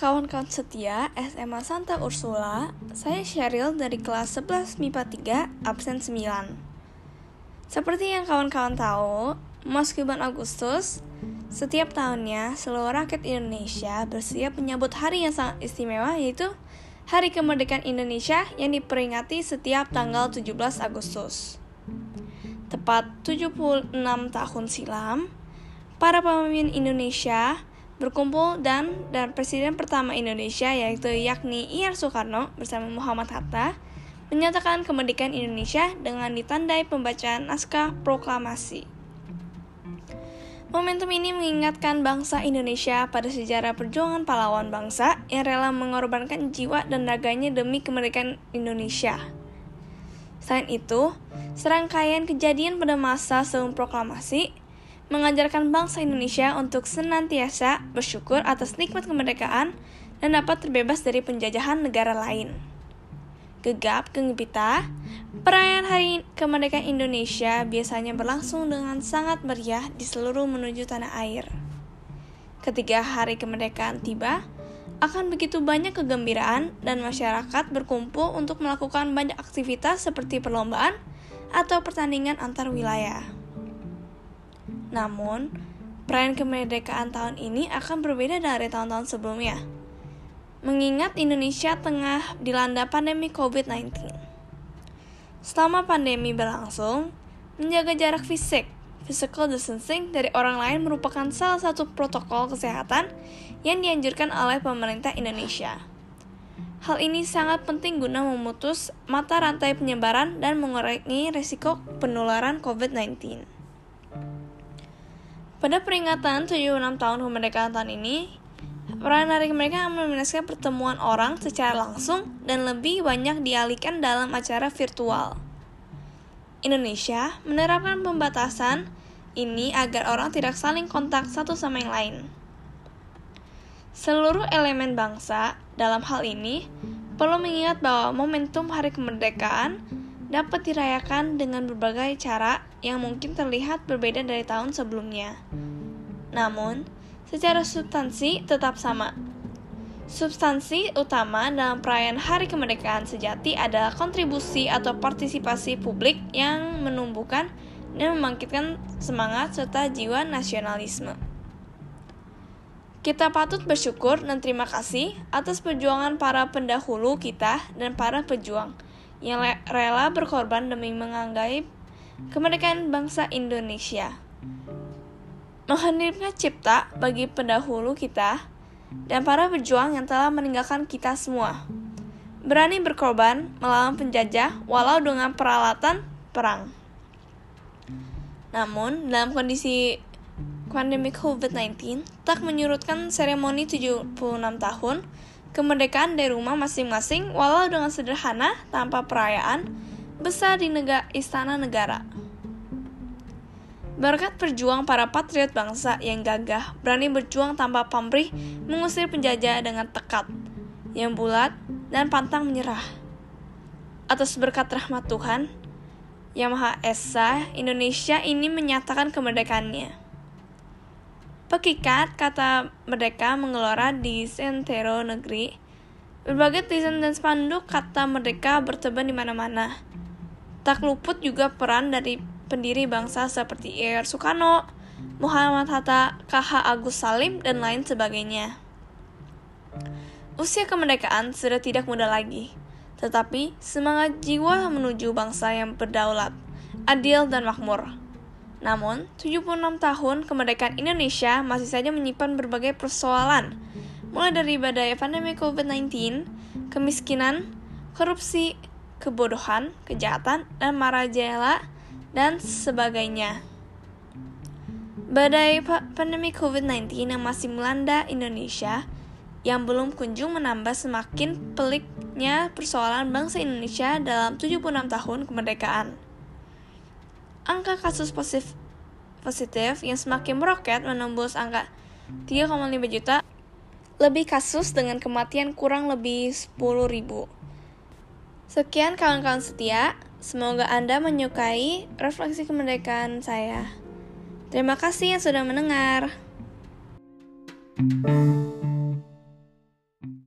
kawan-kawan setia SMA Santa Ursula, saya Sheryl dari kelas 11 MIPA 3, absen 9. Seperti yang kawan-kawan tahu, Mas bulan Agustus, setiap tahunnya seluruh rakyat Indonesia bersiap menyambut hari yang sangat istimewa yaitu Hari Kemerdekaan Indonesia yang diperingati setiap tanggal 17 Agustus. Tepat 76 tahun silam, para pemimpin Indonesia berkumpul dan dan presiden pertama Indonesia yaitu yakni Ir Soekarno bersama Muhammad Hatta menyatakan kemerdekaan Indonesia dengan ditandai pembacaan naskah proklamasi. Momentum ini mengingatkan bangsa Indonesia pada sejarah perjuangan pahlawan bangsa yang rela mengorbankan jiwa dan raganya demi kemerdekaan Indonesia. Selain itu, serangkaian kejadian pada masa sebelum proklamasi mengajarkan bangsa Indonesia untuk senantiasa bersyukur atas nikmat kemerdekaan dan dapat terbebas dari penjajahan negara lain. Gegap gempita, perayaan Hari Kemerdekaan Indonesia biasanya berlangsung dengan sangat meriah di seluruh menuju tanah air. Ketika hari kemerdekaan tiba, akan begitu banyak kegembiraan dan masyarakat berkumpul untuk melakukan banyak aktivitas seperti perlombaan atau pertandingan antar wilayah. Namun, perayaan kemerdekaan tahun ini akan berbeda dari tahun-tahun sebelumnya. Mengingat Indonesia tengah dilanda pandemi COVID-19. Selama pandemi berlangsung, menjaga jarak fisik, physical distancing dari orang lain merupakan salah satu protokol kesehatan yang dianjurkan oleh pemerintah Indonesia. Hal ini sangat penting guna memutus mata rantai penyebaran dan mengurangi risiko penularan COVID-19. Pada peringatan 76 tahun kemerdekaan tahun ini, perayaan hari kemerdekaan mendominasikan pertemuan orang secara langsung dan lebih banyak dialihkan dalam acara virtual. Indonesia menerapkan pembatasan ini agar orang tidak saling kontak satu sama yang lain. Seluruh elemen bangsa dalam hal ini perlu mengingat bahwa momentum hari kemerdekaan dapat dirayakan dengan berbagai cara yang mungkin terlihat berbeda dari tahun sebelumnya. Namun, secara substansi tetap sama. Substansi utama dalam perayaan Hari Kemerdekaan sejati adalah kontribusi atau partisipasi publik yang menumbuhkan dan membangkitkan semangat serta jiwa nasionalisme. Kita patut bersyukur dan terima kasih atas perjuangan para pendahulu kita dan para pejuang yang rela berkorban demi menganggai kemerdekaan bangsa Indonesia. Menghadirkan cipta bagi pendahulu kita dan para pejuang yang telah meninggalkan kita semua. Berani berkorban melawan penjajah walau dengan peralatan perang. Namun, dalam kondisi pandemi COVID-19, tak menyurutkan seremoni 76 tahun kemerdekaan dari rumah masing-masing walau dengan sederhana tanpa perayaan besar di negara istana negara. Berkat perjuang para patriot bangsa yang gagah, berani berjuang tanpa pamrih, mengusir penjajah dengan tekad yang bulat dan pantang menyerah. Atas berkat rahmat Tuhan, Yang Maha Esa, Indonesia ini menyatakan kemerdekaannya. Pekikat kata merdeka mengelora di sentero negeri. Berbagai tulisan dan spanduk kata merdeka berteban di mana-mana. Tak luput juga peran dari pendiri bangsa seperti Ir Soekarno, Muhammad Hatta, KH Agus Salim, dan lain sebagainya. Usia kemerdekaan sudah tidak muda lagi, tetapi semangat jiwa menuju bangsa yang berdaulat, adil, dan makmur namun, 76 tahun kemerdekaan Indonesia masih saja menyimpan berbagai persoalan, mulai dari badai pandemi COVID-19, kemiskinan, korupsi, kebodohan, kejahatan, dan marajela, dan sebagainya. Badai pandemi COVID-19 yang masih melanda Indonesia yang belum kunjung menambah semakin peliknya persoalan bangsa Indonesia dalam 76 tahun kemerdekaan angka kasus positif, positif yang semakin meroket menembus angka 3,5 juta, lebih kasus dengan kematian kurang lebih 10 ribu. Sekian kawan-kawan setia, semoga Anda menyukai refleksi kemerdekaan saya. Terima kasih yang sudah mendengar. thank you